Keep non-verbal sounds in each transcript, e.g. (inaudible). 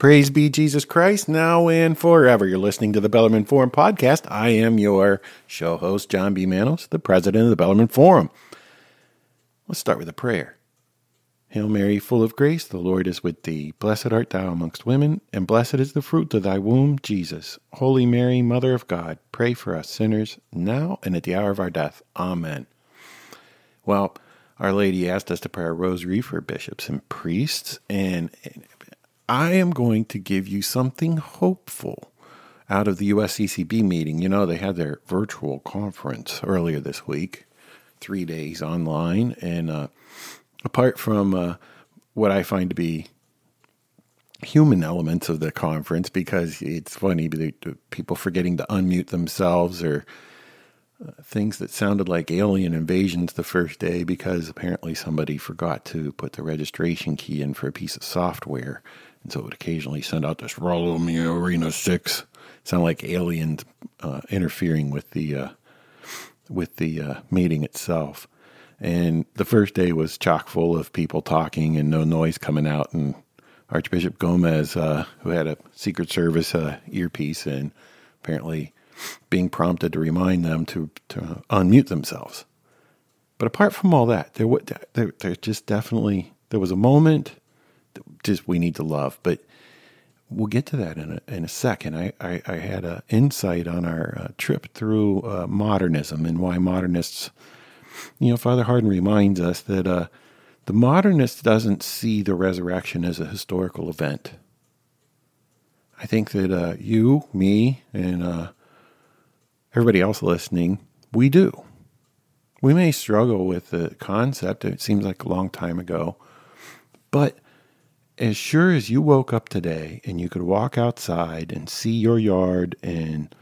Praise be Jesus Christ, now and forever. You're listening to the Bellarmine Forum podcast. I am your show host, John B. Manos, the president of the Bellarmine Forum. Let's start with a prayer. Hail Mary, full of grace, the Lord is with thee. Blessed art thou amongst women, and blessed is the fruit of thy womb, Jesus. Holy Mary, Mother of God, pray for us sinners, now and at the hour of our death. Amen. Well, Our Lady asked us to pray a rosary for bishops and priests, and I am going to give you something hopeful out of the USCCB meeting. You know, they had their virtual conference earlier this week, three days online. And uh, apart from uh, what I find to be human elements of the conference, because it's funny, people forgetting to unmute themselves or uh, things that sounded like alien invasions the first day because apparently somebody forgot to put the registration key in for a piece of software and so it would occasionally send out this "Roll Me Arena 6. sound like aliens uh, interfering with the uh, with the uh, meeting itself. And the first day was chock full of people talking and no noise coming out. And Archbishop Gomez, uh, who had a Secret Service uh, earpiece, and apparently being prompted to remind them to, to unmute themselves. But apart from all that, there, there, there just definitely there was a moment just we need to love. But we'll get to that in a, in a second. I, I, I had an insight on our uh, trip through uh, modernism and why modernists, you know, Father Hardon reminds us that uh, the modernist doesn't see the resurrection as a historical event. I think that uh, you, me, and uh, everybody else listening, we do. We may struggle with the concept. It seems like a long time ago. But as sure as you woke up today and you could walk outside and see your yard and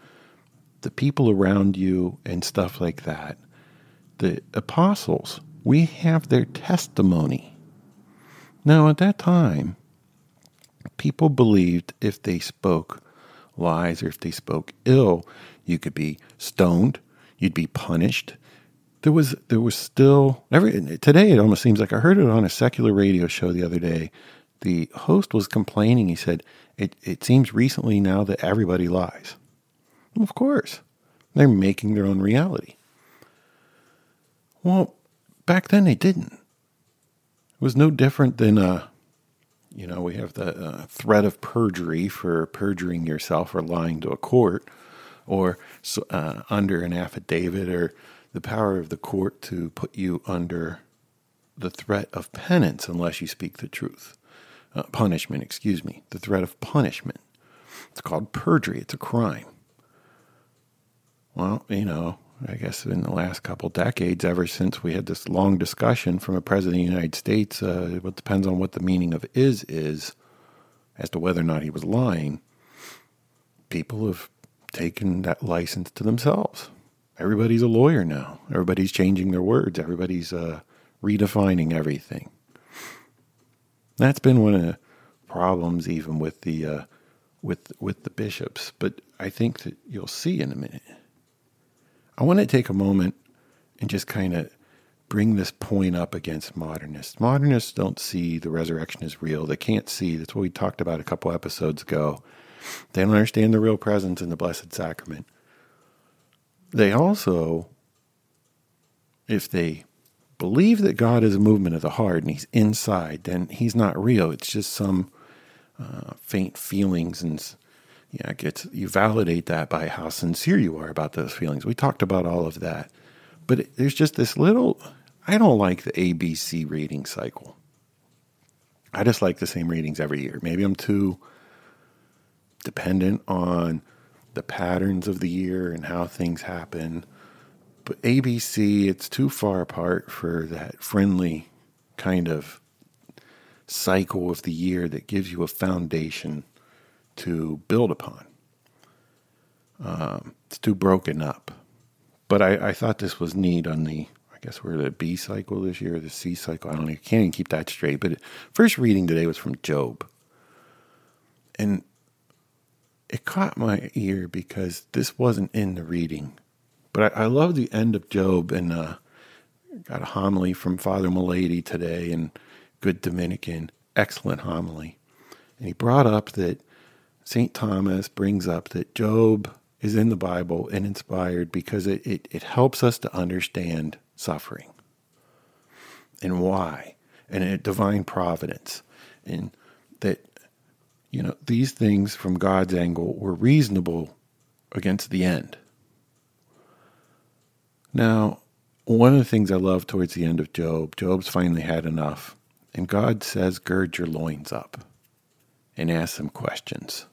the people around you and stuff like that, the apostles, we have their testimony. Now, at that time, people believed if they spoke lies or if they spoke ill, you could be stoned, you'd be punished. There was there was still every today it almost seems like I heard it on a secular radio show the other day the host was complaining. He said, it, it seems recently now that everybody lies. Of course, they're making their own reality. Well, back then they didn't. It was no different than, uh, you know, we have the uh, threat of perjury for perjuring yourself or lying to a court, or uh, under an affidavit, or the power of the court to put you under the threat of penance unless you speak the truth uh, punishment, excuse me, the threat of punishment. It's called perjury, it's a crime. Well, you know, I guess in the last couple decades, ever since we had this long discussion from a president of the United States, uh, it depends on what the meaning of is is as to whether or not he was lying. People have taken that license to themselves. Everybody's a lawyer now. Everybody's changing their words. Everybody's uh, redefining everything. That's been one of the problems, even with the uh, with with the bishops. But I think that you'll see in a minute. I want to take a moment and just kind of bring this point up against modernists. Modernists don't see the resurrection as real. They can't see. That's what we talked about a couple episodes ago. They don't understand the real presence in the Blessed Sacrament. They also, if they believe that God is a movement of the heart and He's inside, then He's not real. It's just some uh, faint feelings, and yeah, gets you validate that by how sincere you are about those feelings. We talked about all of that, but it, there's just this little. I don't like the ABC rating cycle. I just like the same readings every year. Maybe I'm too dependent on the patterns of the year and how things happen. But ABC, it's too far apart for that friendly kind of cycle of the year that gives you a foundation to build upon. Um, it's too broken up. But I, I, thought this was neat on the, I guess we're the B cycle this year, the C cycle. I don't know, can't even keep that straight. But first reading today was from Job. And it caught my ear because this wasn't in the reading but I, I love the end of Job, and uh, got a homily from Father Malady today, and good Dominican, excellent homily. And he brought up that St. Thomas brings up that Job is in the Bible and inspired because it, it, it helps us to understand suffering and why and a divine providence and that you know these things from God's angle were reasonable against the end. Now, one of the things I love towards the end of Job, Job's finally had enough, and God says, Gird your loins up and ask some questions.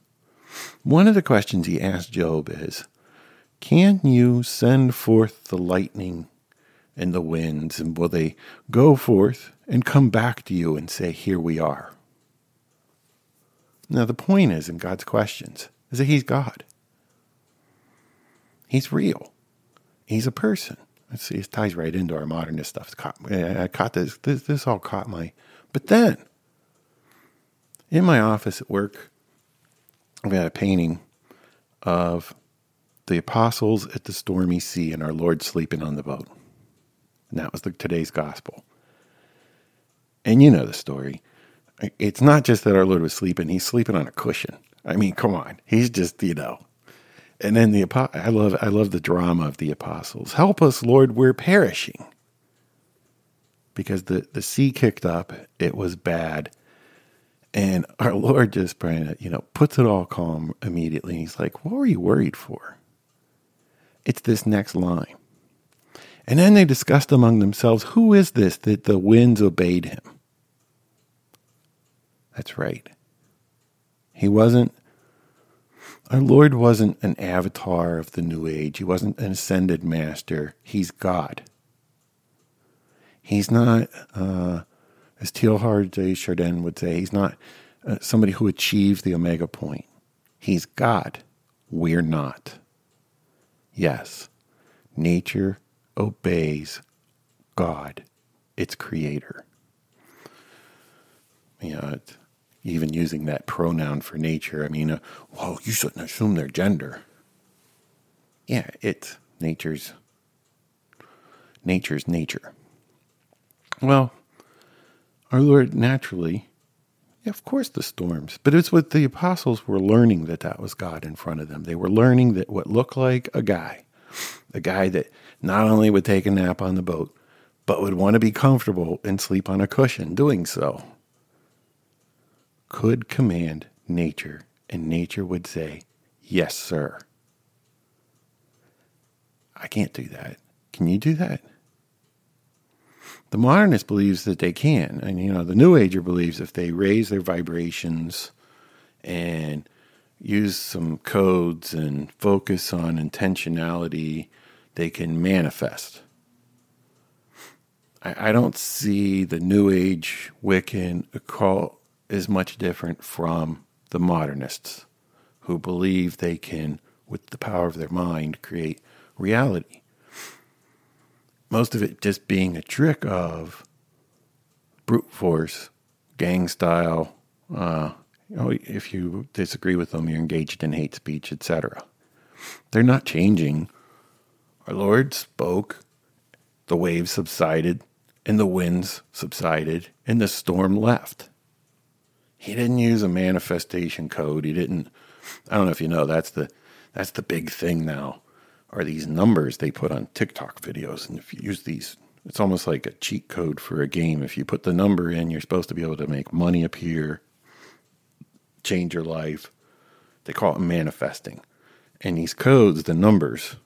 One of the questions he asked Job is, Can you send forth the lightning and the winds, and will they go forth and come back to you and say, Here we are? Now, the point is in God's questions is that He's God. He's real. He's a person. Let's see, it ties right into our modernist stuff. Caught, I caught this, this. This all caught my. But then, in my office at work, I've got a painting of the apostles at the stormy sea and our Lord sleeping on the boat. And that was the, today's gospel. And you know the story. It's not just that our Lord was sleeping, he's sleeping on a cushion. I mean, come on. He's just, you know. And then the I love I love the drama of the apostles. Help us, Lord, we're perishing. Because the, the sea kicked up, it was bad. And our Lord just praying, you know, puts it all calm immediately. He's like, What were you worried for? It's this next line. And then they discussed among themselves, Who is this that the winds obeyed him? That's right. He wasn't, our Lord wasn't an avatar of the New Age. He wasn't an ascended master. He's God. He's not, uh, as Teilhard de Chardin would say, he's not uh, somebody who achieves the omega point. He's God. We're not. Yes, nature obeys God, its creator. Know, even using that pronoun for nature, I mean, uh, well, you shouldn't assume their gender. Yeah, it's nature's nature's nature. Well, our Lord naturally, yeah, of course, the storms, but it's what the apostles were learning that that was God in front of them. They were learning that what looked like a guy, a guy that not only would take a nap on the boat, but would want to be comfortable and sleep on a cushion doing so, could command nature, and nature would say, Yes, sir. I can't do that. Can you do that? The modernist believes that they can. And, you know, the New Ager believes if they raise their vibrations and use some codes and focus on intentionality, they can manifest. I, I don't see the New Age Wiccan occult as much different from the modernists who believe they can, with the power of their mind, create reality most of it just being a trick of brute force, gang style. Uh, you know, if you disagree with them, you're engaged in hate speech, etc. They're not changing. Our Lord spoke, the waves subsided, and the winds subsided, and the storm left. He didn't use a manifestation code. He didn't. I don't know if you know that's the that's the big thing now are these numbers they put on TikTok videos. And if you use these, it's almost like a cheat code for a game. If you put the number in, you're supposed to be able to make money appear, change your life. They call it manifesting. And these codes, the numbers,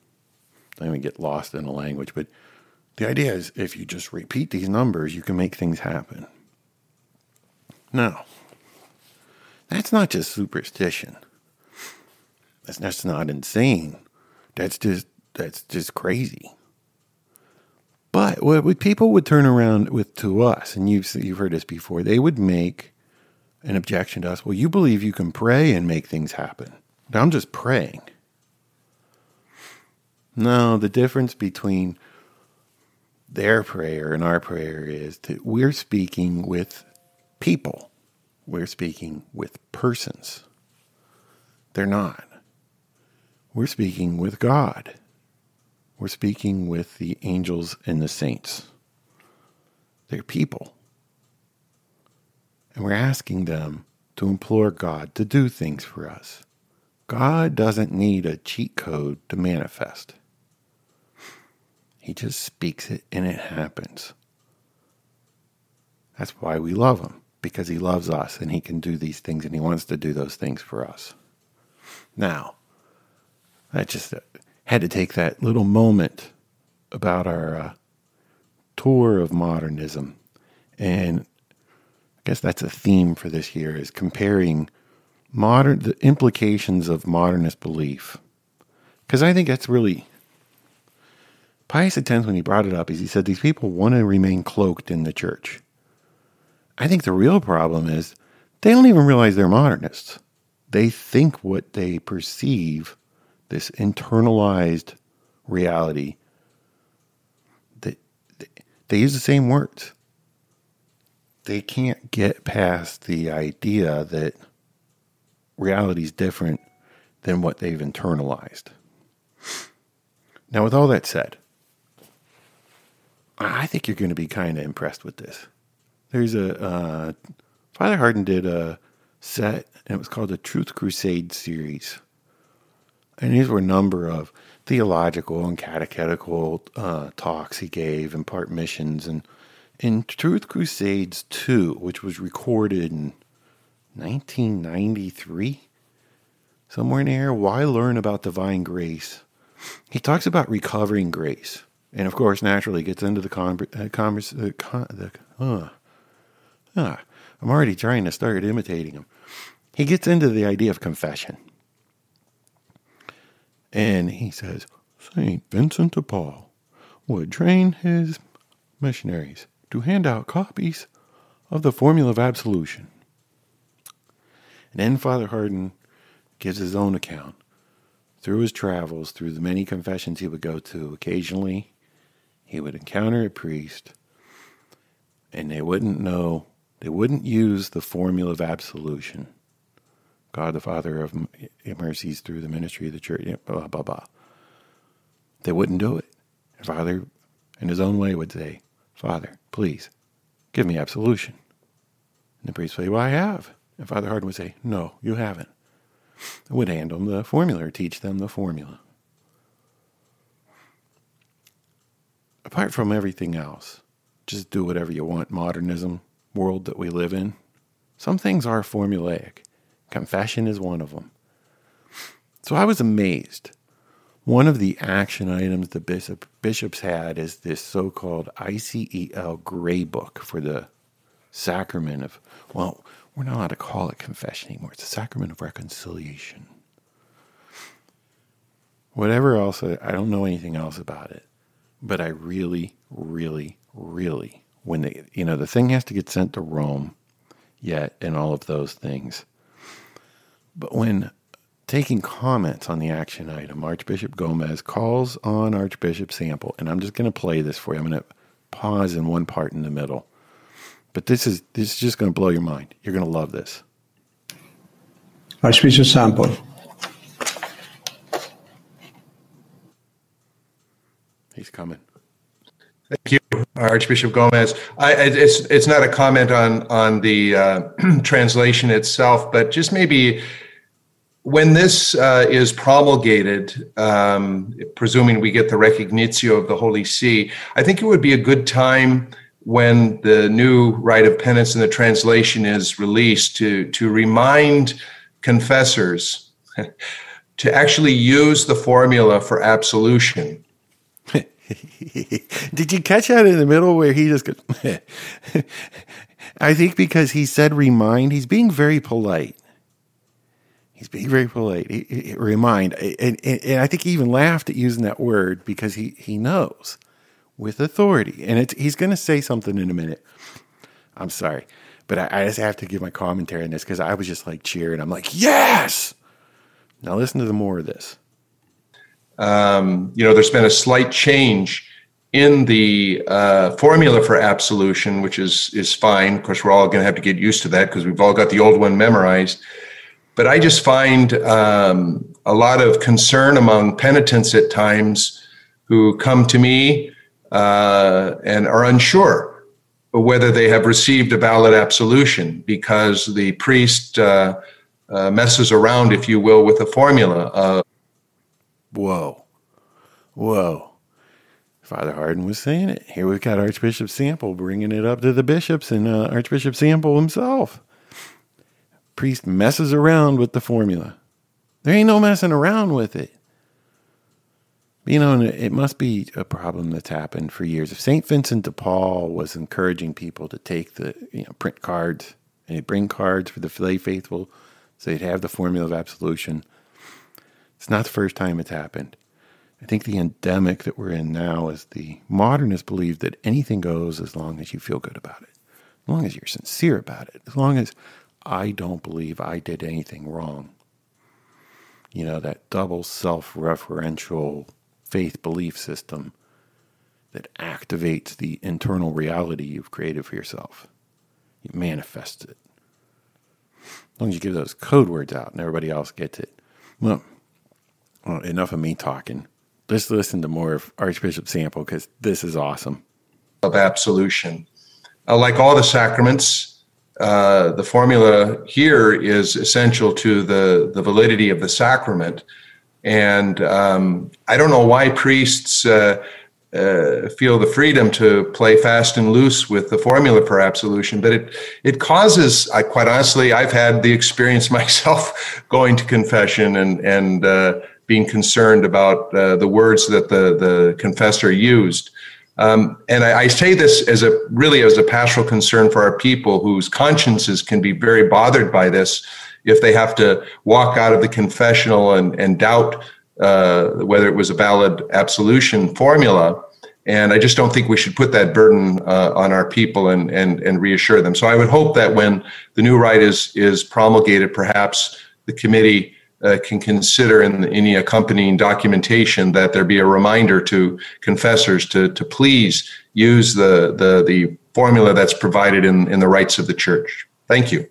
don't even get lost in the language, but the idea is if you just repeat these numbers, you can make things happen. Now, that's not just superstition. That's, that's not insane. That's just that's just crazy. But what people would turn around with to us, and you've you've heard this before, they would make an objection to us. Well, you believe you can pray and make things happen. Now I'm just praying. No, the difference between their prayer and our prayer is that we're speaking with people. We're speaking with persons. They're not. We're speaking with God. We're speaking with the angels and the saints. They're people. And we're asking them to implore God to do things for us. God doesn't need a cheat code to manifest. He just speaks it and it happens. That's why we love him, because he loves us and he can do these things and he wants to do those things for us. Now, I just uh, had to take that little moment about our uh, tour of modernism. And I guess that's a theme for this year is comparing modern the implications of modernist belief. Because I think that's really Pius X when he brought it up is he said these people want to remain cloaked in the church. I think the real problem is they don't even realize they're modernists. They think what they perceive, this internalized reality, that they use the same words. They can't get past the idea that reality is different than what they've internalized. Now, with all that said, I think you're going to be kind of impressed with this. There's a uh, Father Hardon did a set, and it was called the Truth Crusade series. And these were a number of theological and catechetical uh, talks he gave and part missions. And in Truth Crusades 2, which was recorded in 1993, somewhere near Why Learn About Divine Grace? He talks about recovering grace. And of course, naturally, gets into the converse. Uh, converse uh, con- the, uh, Ah, I'm already trying to start imitating him. He gets into the idea of confession. And he says, St. Vincent de Paul would train his missionaries to hand out copies of the formula of absolution. And then Father Hardon gives his own account through his travels, through the many confessions he would go to. Occasionally, he would encounter a priest, and they wouldn't know they wouldn't use the formula of absolution. God the Father of eh, mercies through the ministry of the church, eh, blah, blah, blah. They wouldn't do it. And Father, in his own way, would say, Father, please, give me absolution. And the priest would say, Well, I have. And Father Hardon would say, No, you haven't. I would hand them the formula or teach them the formula. Apart from everything else, just do whatever you want. Modernism, world that we live in, some things are formulaic. Confession is one of them. So I was amazed. One of the action items the bishop, bishops had is this so called ICEL gray book for the sacrament of, well, we're not allowed to call it confession anymore. It's a sacrament of reconciliation. Whatever else, I don't know anything else about it, but I really, really, really when they, you know, the thing has to get sent to Rome yet, and all of those things. But when taking comments on the action item, Archbishop Gomez calls on Archbishop Sample, and I'm just going to play this for you. I'm going to pause in one part in the middle. But this is this is just going to blow your mind. You're going to love this. Archbishop Sample. He's coming. Thank you, Archbishop Gomez. I, it's it's not a comment on on the uh, (clears throat) translation itself, but just maybe when this uh, is promulgated, um, presuming we get the recognitio of the Holy See, I think it would be a good time when the new rite of penance and the translation is released to to remind confessors (laughs) to actually use the formula for absolution (laughs) Did you catch that in the middle where he just goes? (laughs) I think because he said remind, he's being very polite. He's being very polite. He, he, remind, and, and, and, I think he even laughed at using that word because he he knows with authority, and it's, he's going to say something in a minute. I'm sorry, but I, I just have to give my commentary on this because I was just like cheering. I'm like, yes. Now listen to the more of this um, you know, there's been a slight change in the uh, formula for absolution, which is is fine. Of course, we're all going to have to get used to that because we've all got the old one memorized. But I just find um, a lot of concern among penitents at times who come to me uh, and are unsure whether they have received a valid absolution because the priest uh, uh, messes around, if you will, with the formula. Whoa. Whoa. Father Hardon was saying it. Here we've got Archbishop Sample bringing it up to the bishops and uh, Archbishop Sample himself. Priest messes around with the formula. There ain't no messing around with it. You know, it must be a problem that's happened for years. If St. Vincent de Paul was encouraging people to take the, you know, print cards and bring cards for the lay faithful so they'd have the formula of absolution, it's not the first time it's happened. I think the endemic that we're in now is the modernist belief that anything goes as long as you feel good about it, as long as you're sincere about it, as long as I don't believe I did anything wrong. You know, that double self referential faith belief system that activates the internal reality you've created for yourself. You manifest it. As long as you give those code words out and everybody else gets it. Well, well enough of me talking let's listen to more of Archbishop Sample because this is awesome. Of absolution. Uh, like all the sacraments, uh, the formula here is essential to the, the validity of the sacrament. And um, I don't know why priests uh, uh, feel the freedom to play fast and loose with the formula for absolution, but it it causes. I quite honestly, I've had the experience (laughs) myself going to confession and and uh, being concerned about uh, the words that the, the confessor used. Um, and I, I, say this as a really as a pastoral concern for our people whose consciences can be very bothered by this if they have to walk out of the confessional and, and doubt uh, whether it was a valid absolution formula. And I just don't think we should put that burden uh, on our people and, and, and reassure them. So I would hope that when the new rite is, is promulgated, perhaps the committee uh, can consider in any accompanying documentation that there be a reminder to confessors to, to please use the, the, the formula that's provided in, in the rites of the church. Thank you.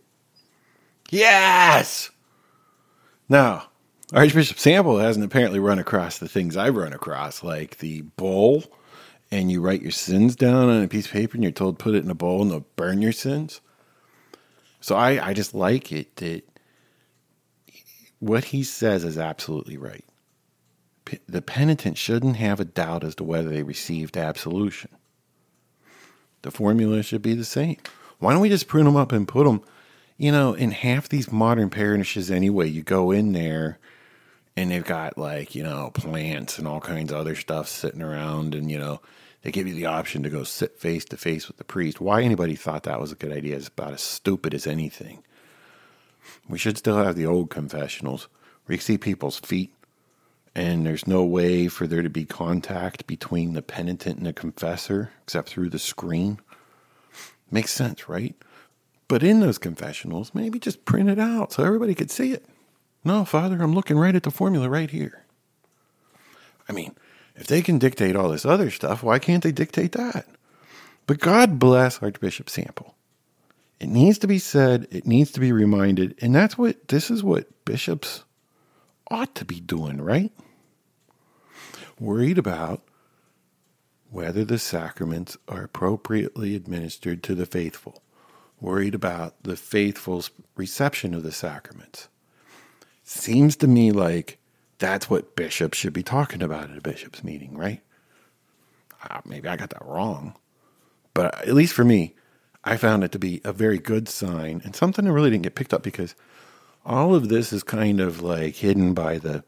Yes. Now, Archbishop Sample hasn't apparently run across the things I've run across, like the bowl, and you write your sins down on a piece of paper and you're told put it in a bowl and they'll burn your sins. So I, I just like it that what he says is absolutely right. P- the penitent shouldn't have a doubt as to whether they received absolution. The formula should be the same. Why don't we just print them up and put them, you know, in half these modern parishes anyway? You go in there and they've got like, you know, plants and all kinds of other stuff sitting around and, you know, they give you the option to go sit face to face with the priest. Why anybody thought that was a good idea is about as stupid as anything. We should still have the old confessionals where you see people's feet and there's no way for there to be contact between the penitent and the confessor except through the screen. Makes sense, right? But in those confessionals, maybe just print it out so everybody could see it. No, Father, I'm looking right at the formula right here. I mean, if they can dictate all this other stuff, why can't they dictate that? But God bless Archbishop Sample. It needs to be said, it needs to be reminded, and that's what this is what bishops ought to be doing, right? Worried about whether the sacraments are appropriately administered to the faithful, worried about the faithful's reception of the sacraments. Seems to me like that's what bishops should be talking about at a bishop's meeting, right? Uh, maybe I got that wrong, but at least for me, I found it to be a very good sign and something that really didn't get picked up because all of this is kind of like hidden by the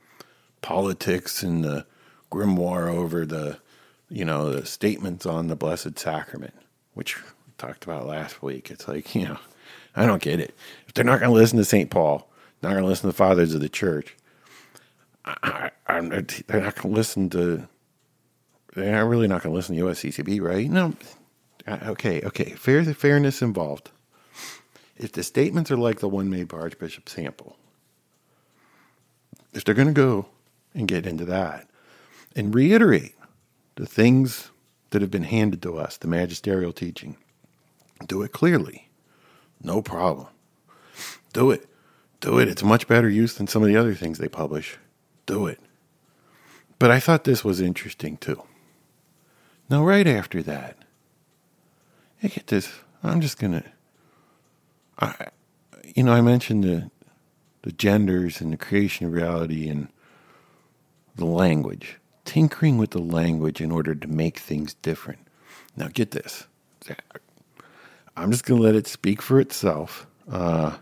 politics and the grimoire over the, you know, the statements on the Blessed Sacrament, which we talked about last week. It's like, you know, I don't get it. If they're not going to listen to St. Paul, not going to listen to the fathers of the church, I, I, they're not going to listen to, they're really not going to listen to USCCB, right? No, Uh, okay, okay. Fair, fairness involved. If the statements are like the one made by Archbishop Sample, if they're going to go and get into that and reiterate the things that have been handed to us, the magisterial teaching, do it clearly. No problem. Do it. Do it. It's much better use than some of the other things they publish. Do it. But I thought this was interesting too. Now, right after that, hey, get this. I'm just gonna. I, you know, I mentioned the the genders and the creation of reality and the language, tinkering with the language in order to make things different. Now, get this. I'm just to let it speak for itself. Uh,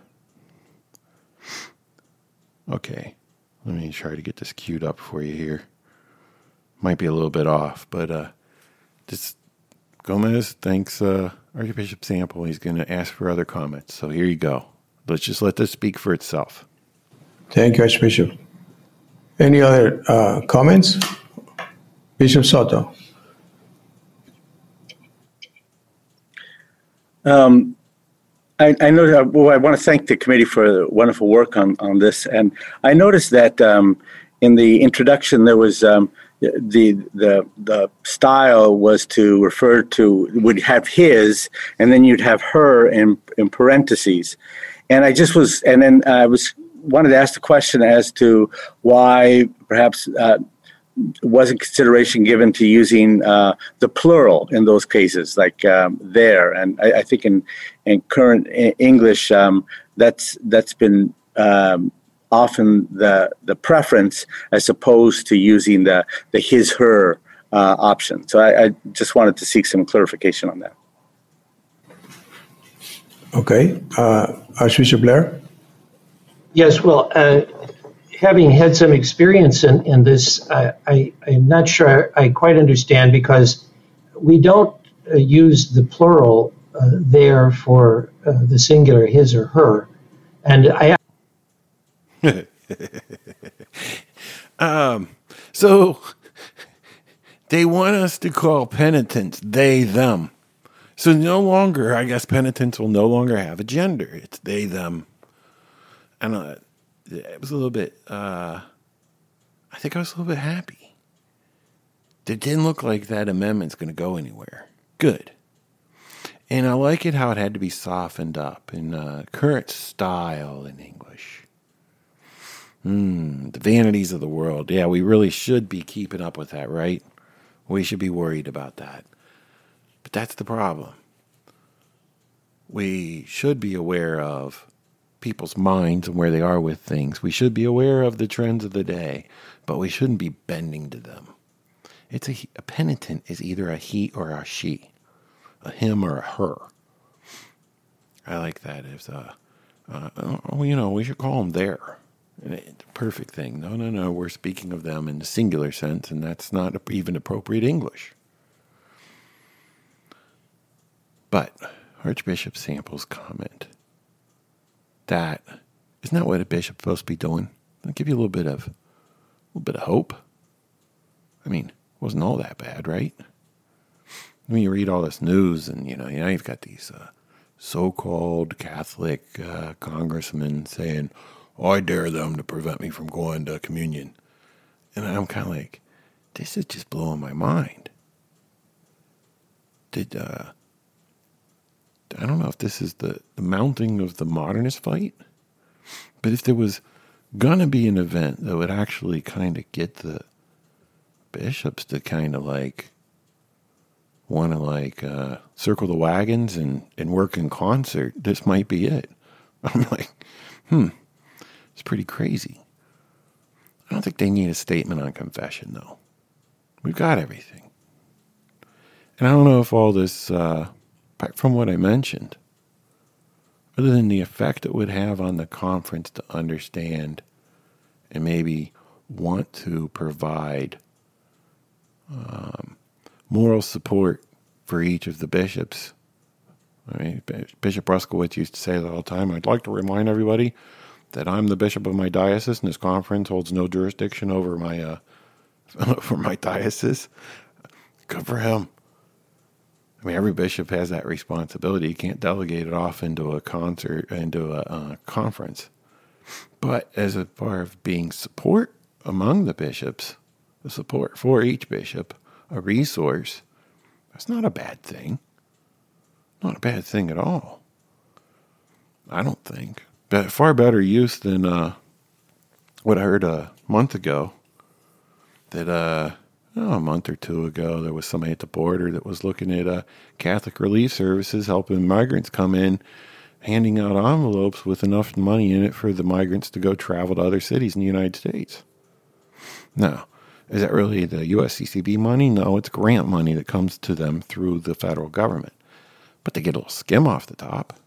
okay, let me try to get this queued up for you here. Might be a little bit off, but uh, just Gomez thanks uh, Archbishop Sample. He's going to ask for other comments. So here you go. Let's just let this speak for itself. Thank you, Archbishop. Any other uh, comments? Bishop Soto. Um, I, I know. That, well, I want to thank the committee for the wonderful work on, on this, and I noticed that um, in the introduction there was um, the the the style was to refer to would have his, and then you'd have her in in parentheses, and I just was, and then I was wanted to ask the question as to why perhaps uh, wasn't consideration given to using uh, the plural in those cases, like um, there. And I, I, think in in current English, um, that's that's been um, often the the preference as opposed to using the the his her uh, option. So I, I just wanted to seek some clarification on that. Okay, uh, Archbishop Blair. Yes, well, uh, having had some experience in, in this, I, I, am not sure I quite understand because we don't uh, use the plural uh, there for uh, the singular his or her. And I. (laughs) um, so they want us to call penitents they, them. So no longer, I guess penitents will no longer have a gender. It's they, them. And uh, it was a little bit, uh, I think I was a little bit happy. It didn't look like that amendment's going to go anywhere. Good. And I like it how it had to be softened up in uh, current style in English. Hmm, the vanities of the world. Yeah, we really should be keeping up with that, right? We should be worried about that. But that's the problem. We should be aware of people's minds and where they are with things. We should be aware of the trends of the day, but we shouldn't be bending to them. It's a, a penitent is either a he or a she, a him or a her. I like that. If uh, uh, you know, we should call them there. Perfect thing. No, no, no. We're speaking of them in the singular sense, and that's not even appropriate English. But Archbishop Sample's comment that isn't that what a bishop's supposed to be doing? I'll give you a little bit of a little bit of hope. I mean, it wasn't all that bad, right? When you read all this news, and you know, you know, you've got these uh, so-called Catholic uh, congressmen saying, "I dare them to prevent me from going to communion," and I'm kind of like, "This is just blowing my mind." Did uh, I don't know if this is the, the mounting of the modernist fight, but if there was gonna be an event that would actually kind of get the bishops to kind of like want to like uh, circle the wagons and, and work in concert, this might be it. (laughs) I'm like, hmm, it's pretty crazy. I don't think they need a statement on confession, though. We've got everything. And I don't know if all this uh, from what I mentioned, other than the effect it would have on the conference to understand and maybe want to provide um, moral support for each of the bishops. I mean, Bishop Bruskewitz used to say that all the time. I'd like to remind everybody that I'm the bishop of my diocese, and this conference holds no jurisdiction over my uh, (laughs) over my diocese. Good for him. I mean, every bishop has that responsibility. You can't delegate it off into a concert, into a uh, conference. But as far as being support among the bishops, the support for each bishop, a resource, that's not a bad thing. Not a bad thing at all. I don't think. Far better use than uh, what I heard a month ago that uh, oh, a month or two ago, there was somebody at the border that was looking at uh, Catholic relief services helping migrants come in, handing out envelopes with enough money in it for the migrants to go travel to other cities in the United States. Now, is that really the USCCB money? No, it's grant money that comes to them through the federal government. But they get a little skim off the top.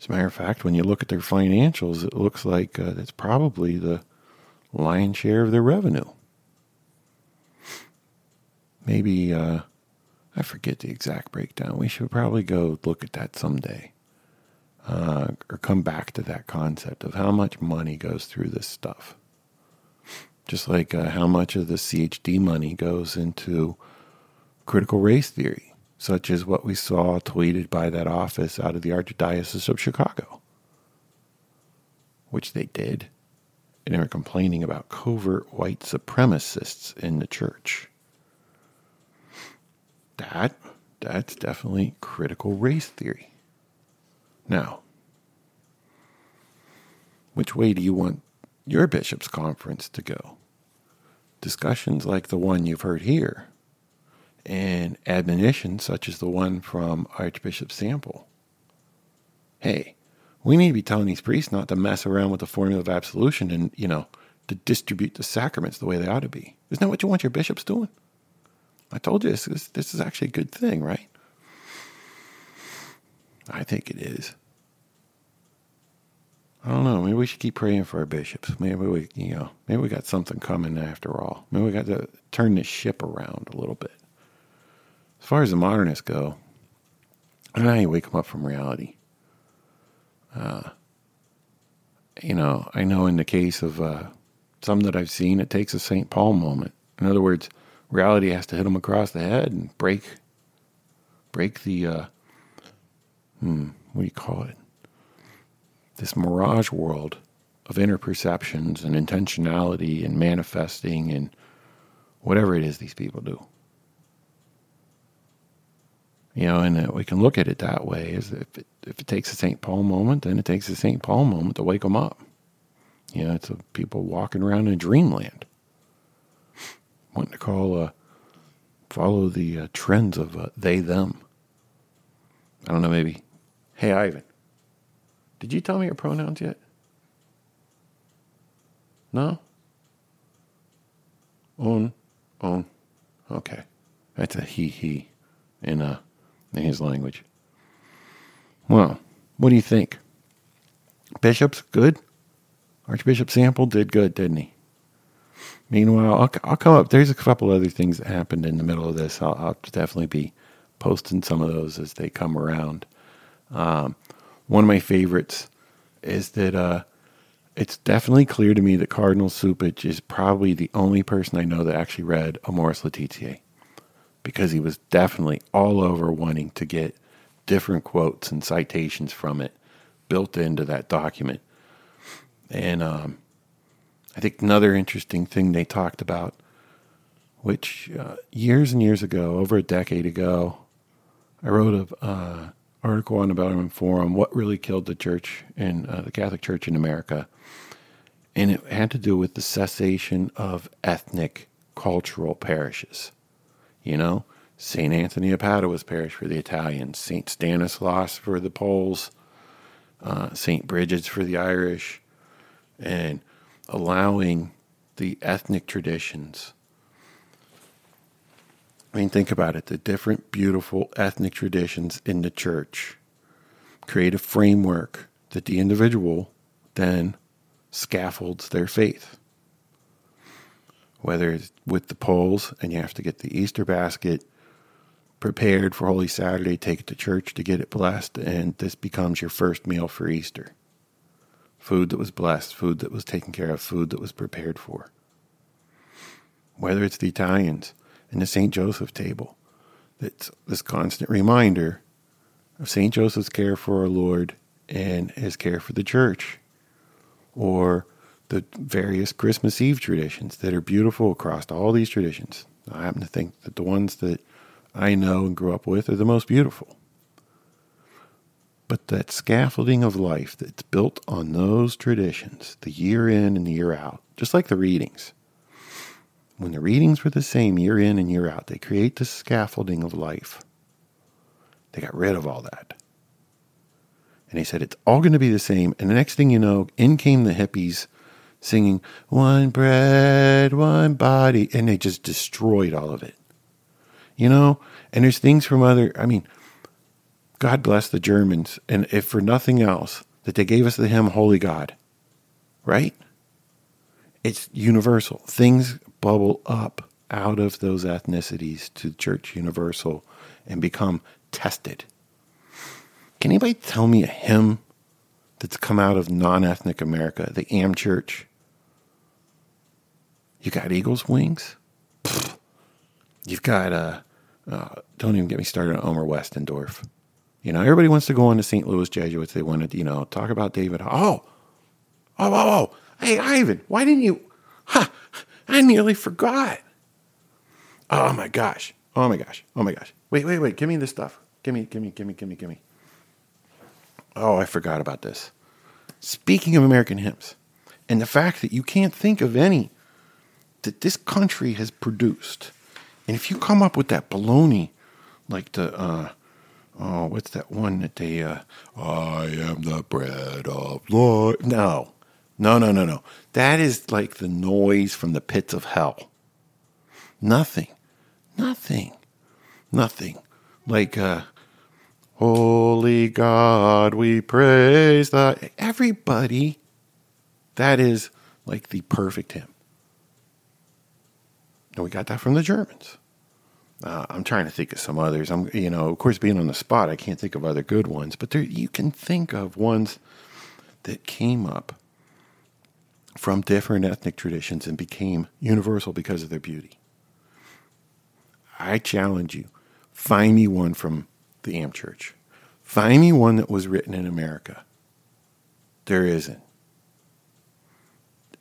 As a matter of fact, when you look at their financials, it looks like uh, it's probably the lion's share of their revenue. Maybe, uh, I forget the exact breakdown. We should probably go look at that someday. Uh, or come back to that concept of how much money goes through this stuff. Just like uh, how much of the CHD money goes into critical race theory, such as what we saw tweeted by that office out of the Archdiocese of Chicago, which they did. And they were complaining about covert white supremacists in the church. That that's definitely critical race theory. Now, which way do you want your bishop's conference to go? discussions like the one you've heard here and admonitions such as the one from Archbishop Sample. Hey, we need to be telling these priests not to mess around with the formula of absolution and, you know, to distribute the sacraments the way they ought to be. Isn't that what you want your bishops doing? I told you this, this, this is actually a good thing, right? I think it is. I don't know. Maybe we should keep praying for our bishops. Maybe we, you know, maybe we got something coming after all. Maybe we got to turn this ship around a little bit. As far as the modernists go, I don't know how you wake them up from reality. Uh, you know, I know in the case of uh, some that I've seen, it takes a St. Paul moment. In other words, reality has to hit them across the head and break, break the, uh, hmm, what do you call it? this mirage world of inner perceptions and intentionality and manifesting and whatever it is these people do. You know, and uh, we can look at it that way: is if it, if it takes a St. Paul moment, then it takes a St. Paul moment to wake them up. You know, it's a, people walking around in dreamland, wanting to call, uh, follow the uh, trends of uh, they them. I don't know, maybe. Hey, Ivan, did you tell me your pronouns yet? No? On, on. Okay. That's a he, he in, uh, in his language. Well, what do you think? Bishop's good? Archbishop Sample did good, didn't he? Meanwhile, I'll, I'll come up. There's a couple other things that happened in the middle of this. I'll, I'll definitely be posting some of those as they come around. Um, one of my favorites is that uh, it's definitely clear to me that Cardinal Cupich is probably the only person I know that actually read Amoris Laetitia because he was definitely all over wanting to get different quotes and citations from it built into that document. And um, I think another interesting thing they talked about, which uh, years and years ago, over a decade ago, I wrote a uh, article on the Bellarmine Forum, What Really Killed the Church in uh, the Catholic Church in America. And it had to do with the cessation of ethnic cultural parishes. You know, St. Anthony of Padua's parish for the Italians, St. Stanislaus for the Poles, uh, St. Bridget's for the Irish, and allowing the ethnic traditions I mean, think about it the different beautiful ethnic traditions in the church create a framework that the individual then scaffolds their faith. Whether it's with the Poles and you have to get the Easter basket prepared for Holy Saturday, take it to church to get it blessed, and this becomes your first meal for Easter. Food that was blessed, food that was taken care of, food that was prepared for. Whether it's the Italians, and the St. Joseph table. That's this constant reminder of St. Joseph's care for our Lord and his care for the church, or the various Christmas Eve traditions that are beautiful across all these traditions. I happen to think that the ones that I know and grew up with are the most beautiful. But that scaffolding of life that's built on those traditions, the year in and the year out, just like the readings, when the readings were the same year in and year out, they create the scaffolding of life. They got rid of all that. And he said, it's all going to be the same. And the next thing you know, in came the hippies singing, one bread, one body. And they just destroyed all of it. You know? And there's things from other, I mean, God bless the Germans. And if for nothing else, that they gave us the hymn Holy God. Right? It's universal. Things bubble up out of those ethnicities to church universal and become tested. Can anybody tell me a hymn that's come out of non ethnic America, the Am Church? You got Eagle's Wings? You've got, uh, uh, don't even get me started on Omer Westendorf. You know, everybody wants to go on to St. Louis Jesuits. They want to, you know, talk about David. Oh, oh, oh, oh. Hey, Ivan, why didn't you? Ha! I nearly forgot. Oh my gosh. Oh my gosh. Oh my gosh. Wait, wait, wait. Give me this stuff. Give me, give me, give me, give me, give me. Oh, I forgot about this. Speaking of American hymns, and the fact that you can't think of any that this country has produced, and if you come up with that baloney, like the, uh, oh, what's that one that they, uh, I am the bread of life. No, no, no, no, no. That is like the noise from the pits of hell. Nothing, nothing, nothing. Like, uh, Holy God, we praise the everybody. That is like the perfect hymn. And we got that from the Germans. Uh, I'm trying to think of some others. I'm, you know, of course, being on the spot, I can't think of other good ones, but there you can think of ones that came up from different ethnic traditions and became universal because of their beauty. I challenge you, find me one from the Am Church. Find me one that was written in America. There isn't.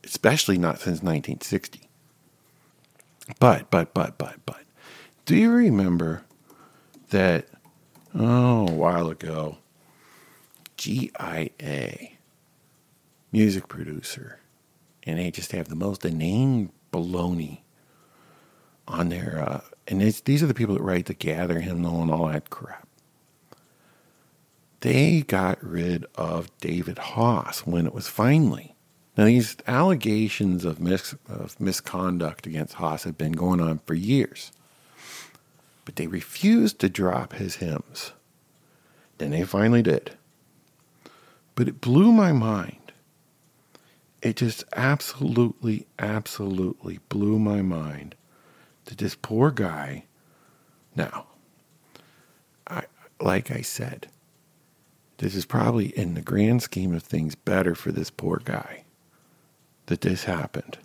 Especially not since 1960. But, but, but, but, but, do you remember that, oh, a while ago, GIA, music producer, and they just have the most inane baloney on their, uh, and these are the people that write the gather hymnal and all that crap they got rid of David Haas when it was finally. Now, these allegations of, mis- of misconduct against Haas had been going on for years, but they refused to drop his hymns. Then they finally did. But it blew my mind. It just absolutely, absolutely blew my mind that this poor guy. Now, I, like I said, this is probably, in the grand scheme of things, better for this poor guy that this happened.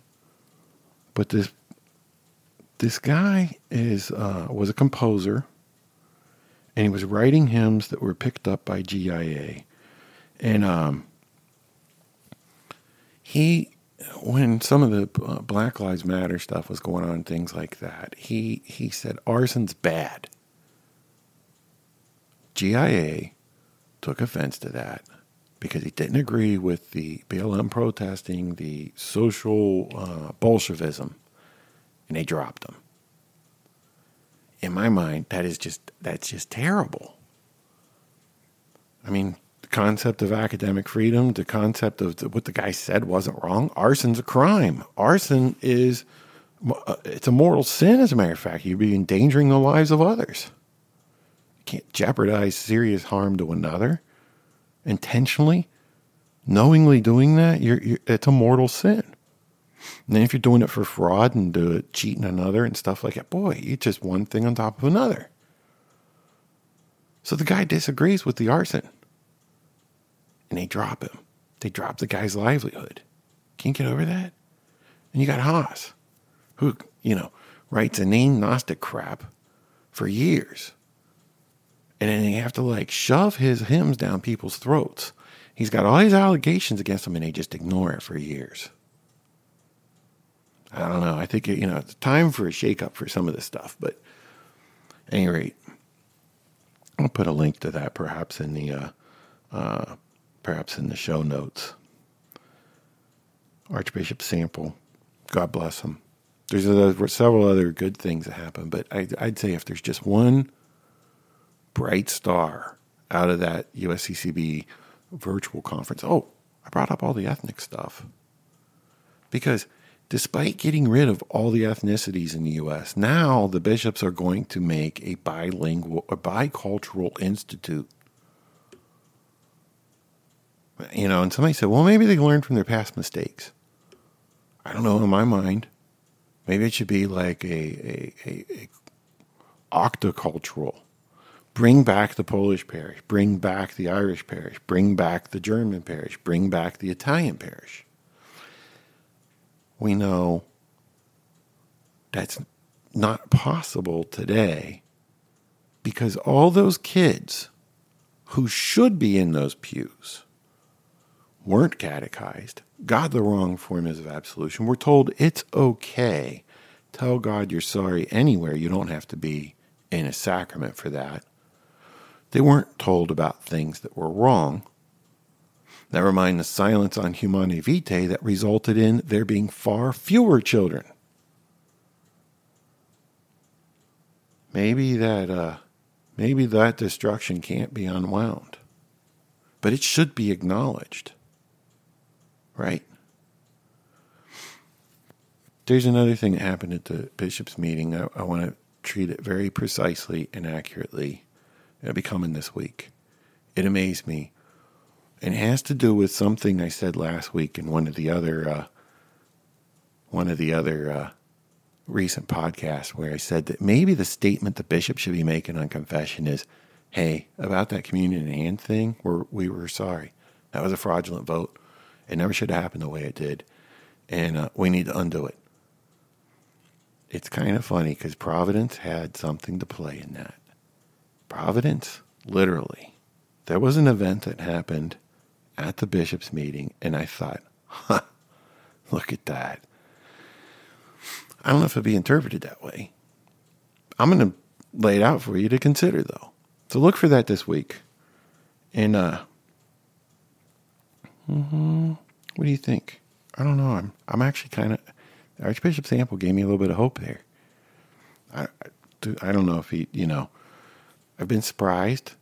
But this this guy is uh, was a composer, and he was writing hymns that were picked up by GIA, and um, he when some of the uh, Black Lives Matter stuff was going on, things like that, he he said arson's bad. GIA took offense to that because he didn't agree with the BLM protesting the social uh, Bolshevism, and they dropped him. In my mind, that is just that's just terrible. I mean, the concept of academic freedom, the concept of the, what the guy said wasn't wrong. Arson's a crime. Arson is uh, it's a mortal sin. As a matter of fact, you'd be endangering the lives of others You can't jeopardize serious harm to another intentionally, knowingly doing that, you're, you're, it's a mortal sin. And then if you're doing it for fraud and it cheating another and stuff like that, boy, it's just one thing on top of another. So the guy disagrees with the arson. And they drop him. They drop the guy's livelihood. Can't get over that. And you got Haas, who, you know, writes inane Gnostic crap for years and then you have to like shove his hymns down people's throats. He's got all these allegations against him, and they just ignore it for years. I don't know. I think you know it's time for a shakeup for some of this stuff. But at any rate, I'll put a link to that perhaps in the uh, uh, perhaps in the show notes. Archbishop Sample, God bless him. there's a, several other good things that happen, but I, I'd say if there's just one bright star out of that USCCB virtual conference, oh, I brought up all the ethnic stuff. Because despite getting rid of all the ethnicities in the US, now the bishops are going to make a bilingual or bicultural institute. You know, and somebody said, well, maybe they learned from their past mistakes. I don't know, in my mind, maybe it should be like a, a, a, a octocultural. Bring back the Polish parish, bring back the Irish parish, bring back the German parish, bring back the Italian parish. We know that's not possible today because all those kids who should be in those pews weren't catechized, got the wrong formulas of absolution, were told it's okay. Tell God you're sorry anywhere. You don't have to be in a sacrament for that. They weren't told about things that were wrong. Never mind the silence on Humanae Vitae that resulted in there being far fewer children. Maybe that uh, maybe that destruction can't be unwound. But it should be acknowledged right? There's another thing that happened at the bishop's meeting. I, I want to treat it very precisely and accurately. It'll be coming this week. It amazed me. And it has to do with something I said last week in one of the other uh, one of the other uh, recent podcasts where I said that maybe the statement the bishop should be making on confession is, "Hey, about that communion hand thing, we're, we were sorry. That was a fraudulent vote. It never should have happened the way it did. And uh, we need to undo it. It's kind of funny because Providence had something to play in that. Providence, literally. There was an event that happened at the bishop's meeting, and I thought, huh, look at that. I don't know if it'll be interpreted that way. I'm going to lay it out for you to consider, though. So look for that this week. And uh, Mm-hmm. What do you think? I don't know. I'm I'm actually kind of Archbishop Sample gave me a little bit of hope there. I I, I don't know if he you know I've been surprised.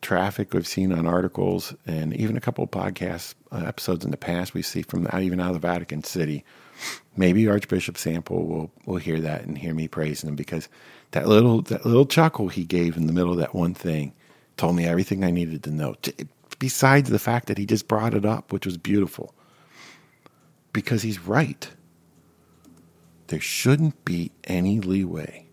Traffic we've seen on articles and even a couple of podcast uh, episodes in the past we see from even out of the Vatican City. Maybe Archbishop Sample will will hear that and hear me praising him because that little that little chuckle he gave in the middle of that one thing told me everything I needed to know. Besides the fact that he just brought it up, which was beautiful. Because he's right. There shouldn't be any leeway.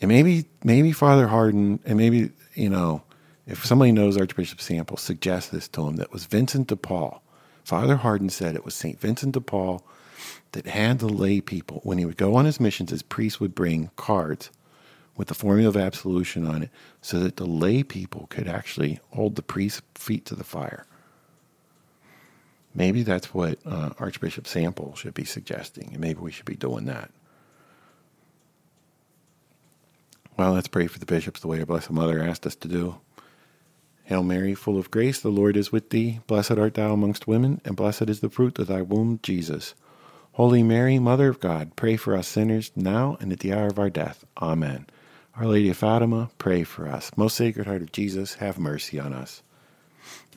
And maybe maybe Father Hardon and maybe, you know, if somebody knows Archbishop Sample, suggest this to him that was Vincent de Paul. Father Hardon said it was St. Vincent de Paul that had the lay people, when he would go on his missions, his priests would bring cards with the formula of absolution on it so that the lay people could actually hold the priest's feet to the fire. Maybe that's what uh, Archbishop Sample should be suggesting, and maybe we should be doing that. Well, let's pray for the bishops the way our Blessed Mother asked us to do. Hail Mary, full of grace, the Lord is with thee. Blessed art thou amongst women, and blessed is the fruit of thy womb, Jesus. Holy Mary, Mother of God, pray for us sinners, now and at the hour of our death. Amen. Our Lady of Fatima, pray for us. Most Sacred Heart of Jesus, have mercy on us.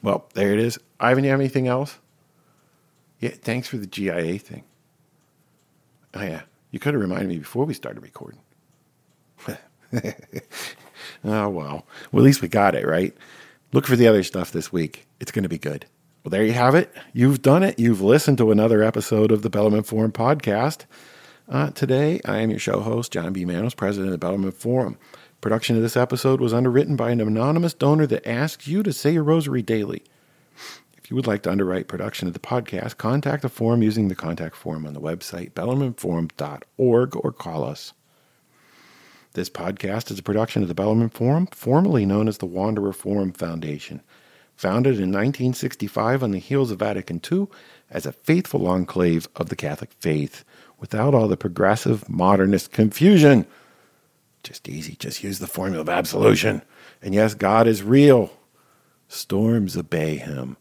Well, there it is. Ivan, you have anything else? Yeah, thanks for the GIA thing. Oh, yeah. You could have reminded me before we started recording. (laughs) (laughs) oh, well. Well, at least we got it, right? Look for the other stuff this week. It's going to be good. Well, there you have it. You've done it. You've listened to another episode of the Bellarmine Forum podcast. Uh, today, I am your show host, John B. Manos, president of the Bellarmine Forum. Production of this episode was underwritten by an anonymous donor that asks you to say your rosary daily. If you would like to underwrite production of the podcast, contact the forum using the contact form on the website, bellarmineforum.org, or call us. This podcast is a production of the Bellarmine Forum, formerly known as the Wanderer Forum Foundation. Founded in 1965 on the heels of Vatican II as a faithful enclave of the Catholic faith without all the progressive modernist confusion. Just easy, just use the formula of absolution. And yes, God is real. Storms obey him.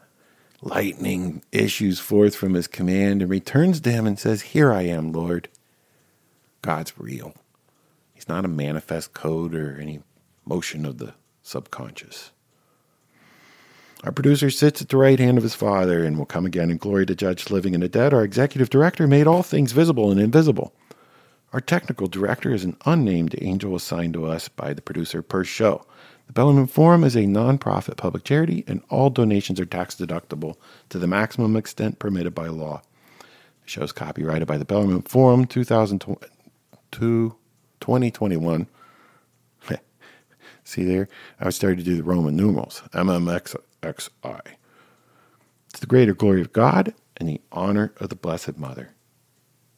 Lightning issues forth from his command and returns to him and says, Here I am, Lord. God's real. He's not a manifest code or any motion of the subconscious. Our producer sits at the right hand of his Father and will come again in glory to judge living and the dead. Our executive director made all things visible and invisible. Our technical director is an unnamed angel assigned to us by the producer per show. The Bellarmine Forum is a nonprofit public charity, and all donations are tax deductible to the maximum extent permitted by law. The show is copyrighted by the Bellarmine Forum 2021. (laughs) See there? I was started to do the Roman numerals MMXXI. To the greater glory of God and the honor of the Blessed Mother.